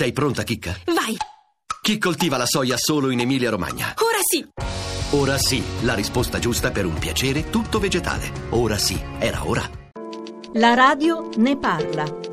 Sei pronta, Chicca? Vai! Chi coltiva la soia solo in Emilia-Romagna? Ora sì! Ora sì, la risposta giusta per un piacere tutto vegetale. Ora sì, era ora. La radio ne parla.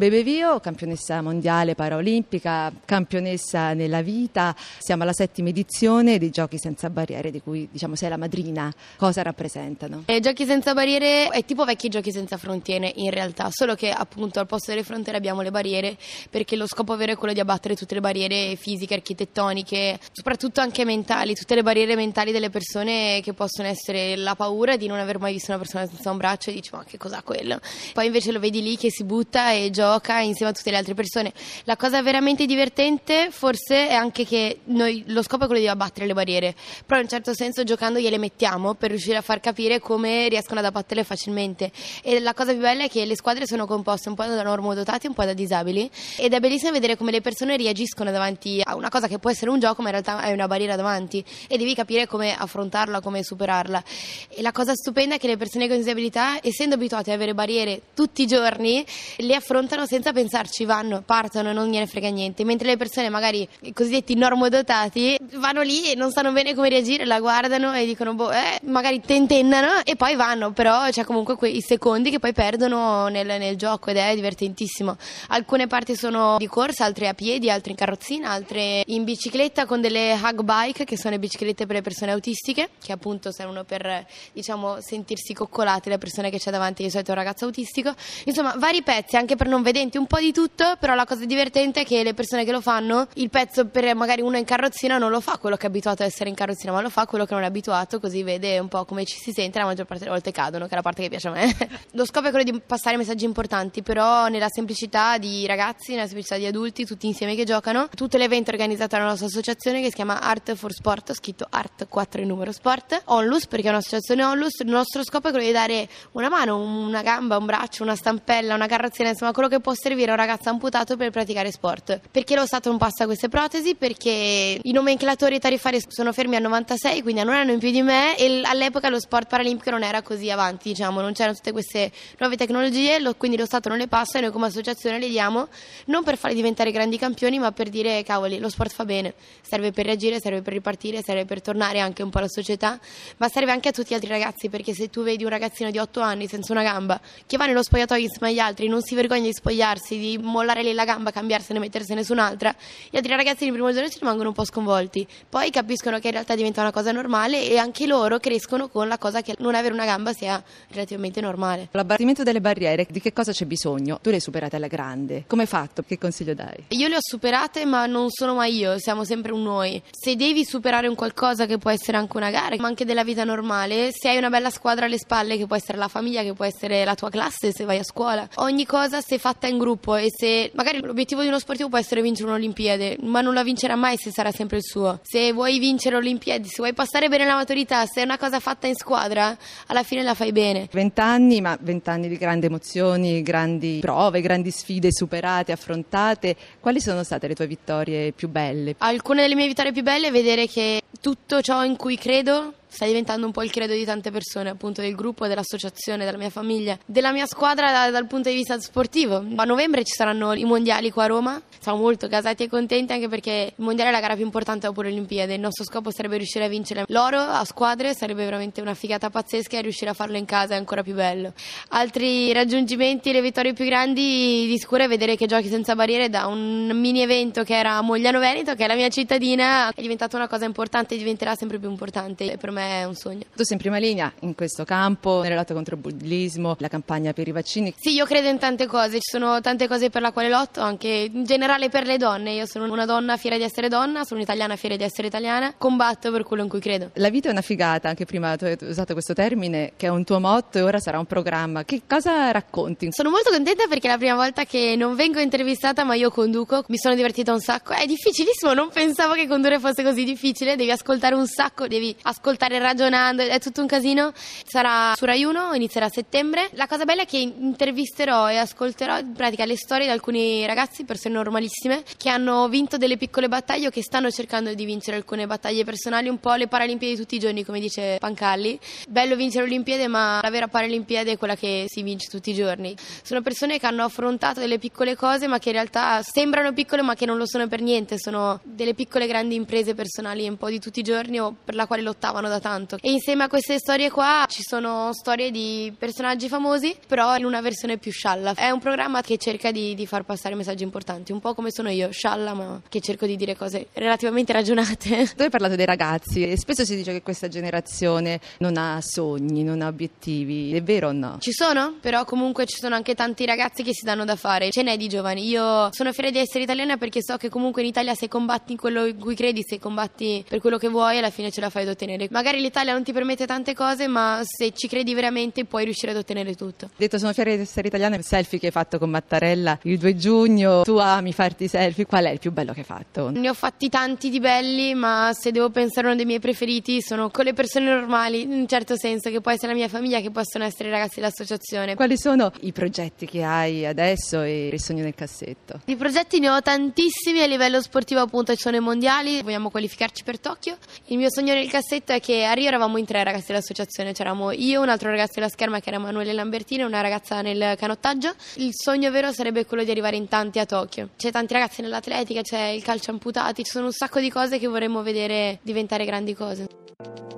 Bebe Vio, campionessa mondiale paraolimpica, campionessa nella vita. Siamo alla settima edizione dei Giochi senza barriere, di cui diciamo sei la madrina. Cosa rappresentano? Eh, giochi senza barriere è tipo vecchi giochi senza frontiere in realtà, solo che appunto al posto delle frontiere abbiamo le barriere, perché lo scopo vero è quello di abbattere tutte le barriere fisiche, architettoniche, soprattutto anche mentali, tutte le barriere mentali delle persone che possono essere la paura di non aver mai visto una persona senza un braccio e dici ma che cos'ha quello? Poi invece lo vedi lì che si butta e gioca gioca insieme a tutte le altre persone. La cosa veramente divertente forse è anche che noi lo scopo è quello di abbattere le barriere, però in un certo senso giocando gliele mettiamo per riuscire a far capire come riescono ad abbatterle facilmente. E la cosa più bella è che le squadre sono composte un po' da normodotati e un po' da disabili ed è bellissimo vedere come le persone reagiscono davanti a una cosa che può essere un gioco ma in realtà è una barriera davanti e devi capire come affrontarla, come superarla. E la cosa stupenda è che le persone con disabilità, essendo abituate ad avere barriere tutti i giorni, le affrontano vanno senza pensarci, vanno, partono, non gliene frega niente, mentre le persone magari i cosiddetti normodotati vanno lì e non sanno bene come reagire, la guardano e dicono boh, eh, magari tentennano e poi vanno, però c'è comunque quei secondi che poi perdono nel, nel gioco ed è divertentissimo. Alcune parti sono di corsa, altre a piedi, altre in carrozzina, altre in bicicletta con delle hug bike che sono le biciclette per le persone autistiche, che appunto servono per diciamo sentirsi coccolate le persone che c'è davanti di solito un ragazzo autistico. Insomma, vari pezzi anche per non vedere vedenti un po' di tutto, però la cosa divertente è che le persone che lo fanno, il pezzo per magari uno in carrozzina non lo fa quello che è abituato ad essere in carrozzina, ma lo fa quello che non è abituato, così vede un po' come ci si sente, la maggior parte delle volte cadono, che è la parte che piace a me. lo scopo è quello di passare messaggi importanti, però nella semplicità di ragazzi, nella semplicità di adulti, tutti insieme che giocano. Tutto l'evento è organizzato dalla nostra associazione che si chiama Art for Sport, scritto Art 4 in numero Sport, Onlus, perché è un'associazione Onlus, il nostro scopo è quello di dare una mano, una gamba, un braccio, una stampella, una carrozzina, insomma quello che può servire a un ragazzo amputato per praticare sport. Perché lo Stato non passa queste protesi? Perché i nomenclatori tariffari sono fermi al 96, quindi hanno un anno in più di me e all'epoca lo sport paralimpico non era così avanti, diciamo, non c'erano tutte queste nuove tecnologie, lo, quindi lo Stato non le passa e noi come associazione le diamo non per farli diventare grandi campioni, ma per dire cavoli, lo sport fa bene, serve per reagire, serve per ripartire, serve per tornare anche un po' alla società, ma serve anche a tutti gli altri ragazzi, perché se tu vedi un ragazzino di 8 anni senza una gamba che va nello spogliatoio insieme agli altri, non si vergogna di spogliarsi, di mollare lì la gamba, cambiarsene, mettersene su un'altra, gli altri ragazzi nel primo giorno ci rimangono un po' sconvolti, poi capiscono che in realtà diventa una cosa normale e anche loro crescono con la cosa che non avere una gamba sia relativamente normale. L'abbattimento delle barriere, di che cosa c'è bisogno? Tu le hai superate alla grande, come hai fatto? Che consiglio dai? Io le ho superate ma non sono mai io, siamo sempre un noi. Se devi superare un qualcosa che può essere anche una gara, ma anche della vita normale, se hai una bella squadra alle spalle che può essere la famiglia, che può essere la tua classe se vai a scuola, ogni cosa se fatta in gruppo e se magari l'obiettivo di uno sportivo può essere vincere un'Olimpiade, ma non la vincerà mai se sarà sempre il suo. Se vuoi vincere l'Olimpiadi, se vuoi passare bene la maturità, se è una cosa fatta in squadra, alla fine la fai bene. Vent'anni, ma vent'anni di grandi emozioni, grandi prove, grandi sfide superate, affrontate. Quali sono state le tue vittorie più belle? Alcune delle mie vittorie più belle è vedere che tutto ciò in cui credo sta diventando un po' il credo di tante persone, appunto del gruppo, dell'associazione, della mia famiglia, della mia squadra da, dal punto di vista sportivo. A novembre ci saranno i mondiali qua a Roma, siamo molto gasati e contenti anche perché il mondiale è la gara più importante dopo le Olimpiadi. Il nostro scopo sarebbe riuscire a vincere l'oro a squadre, sarebbe veramente una figata pazzesca e riuscire a farlo in casa è ancora più bello. Altri raggiungimenti, le vittorie più grandi di sicuro è vedere che Giochi senza barriere da un mini evento che era Mogliano Veneto, che è la mia cittadina, è diventata una cosa importante e diventerà sempre più importante per me me è un sogno. Tu sei in prima linea in questo campo, nella lotta contro il bullismo, la campagna per i vaccini. Sì, io credo in tante cose, ci sono tante cose per la quale lotto, anche in generale per le donne. Io sono una donna fiera di essere donna, sono un'italiana fiera di essere italiana, combatto per quello in cui credo. La vita è una figata, anche prima tu hai usato questo termine, che è un tuo motto e ora sarà un programma. Che cosa racconti? Sono molto contenta perché è la prima volta che non vengo intervistata ma io conduco, mi sono divertita un sacco. È difficilissimo, non pensavo che condurre fosse così difficile, devi ascoltare un sacco, devi ascoltare ragionando, è tutto un casino. Sarà su Rai 1, inizierà a settembre. La cosa bella è che intervisterò e ascolterò in pratica le storie di alcuni ragazzi, persone normalissime, che hanno vinto delle piccole battaglie o che stanno cercando di vincere alcune battaglie personali, un po' le Paralimpiadi tutti i giorni, come dice Pancalli. Bello vincere Olimpiadi, ma la vera Paralimpiade è quella che si vince tutti i giorni. Sono persone che hanno affrontato delle piccole cose, ma che in realtà sembrano piccole, ma che non lo sono per niente. Sono delle piccole grandi imprese personali un po' di tutti i giorni o per la quale lottavano da tanto. E insieme a queste storie qua ci sono storie di personaggi famosi, però in una versione più scialla. È un programma che cerca di, di far passare messaggi importanti, un po' come sono io, scialla, ma che cerco di dire cose relativamente ragionate. Tu hai parlato dei ragazzi e spesso si dice che questa generazione non ha sogni, non ha obiettivi. È vero o no? Ci sono, però comunque ci sono anche tanti ragazzi che si danno da fare. Ce n'è di giovani. Io sono fiera di essere italiana perché so che comunque in Italia se combatti in quello in cui credi, se combatti per quello che vuoi, alla fine ce la fai ad ottenere. Magari l'Italia non ti permette tante cose, ma se ci credi veramente puoi riuscire ad ottenere tutto. Detto sono fiera di essere italiana, il selfie che hai fatto con Mattarella il 2 giugno, tu ami farti selfie, qual è il più bello che hai fatto? Ne ho fatti tanti di belli, ma se devo pensare a uno dei miei preferiti sono con le persone normali, in un certo senso, che può essere la mia famiglia, che possono essere i ragazzi dell'associazione. Quali sono i progetti che hai adesso e il sogno nel cassetto? Di progetti ne ho tantissimi a livello sportivo, appunto ci sono i mondiali, vogliamo qualificarci per Tokyo. Il mio sogno nel cassetto è che a Rio eravamo in tre ragazzi dell'associazione, c'eravamo io, un altro ragazzo della scherma che era Emanuele Lambertini e una ragazza nel canottaggio. Il sogno vero sarebbe quello di arrivare in tanti a Tokyo. C'è tanti ragazzi nell'atletica, c'è il calcio amputati, ci sono un sacco di cose che vorremmo vedere diventare grandi cose.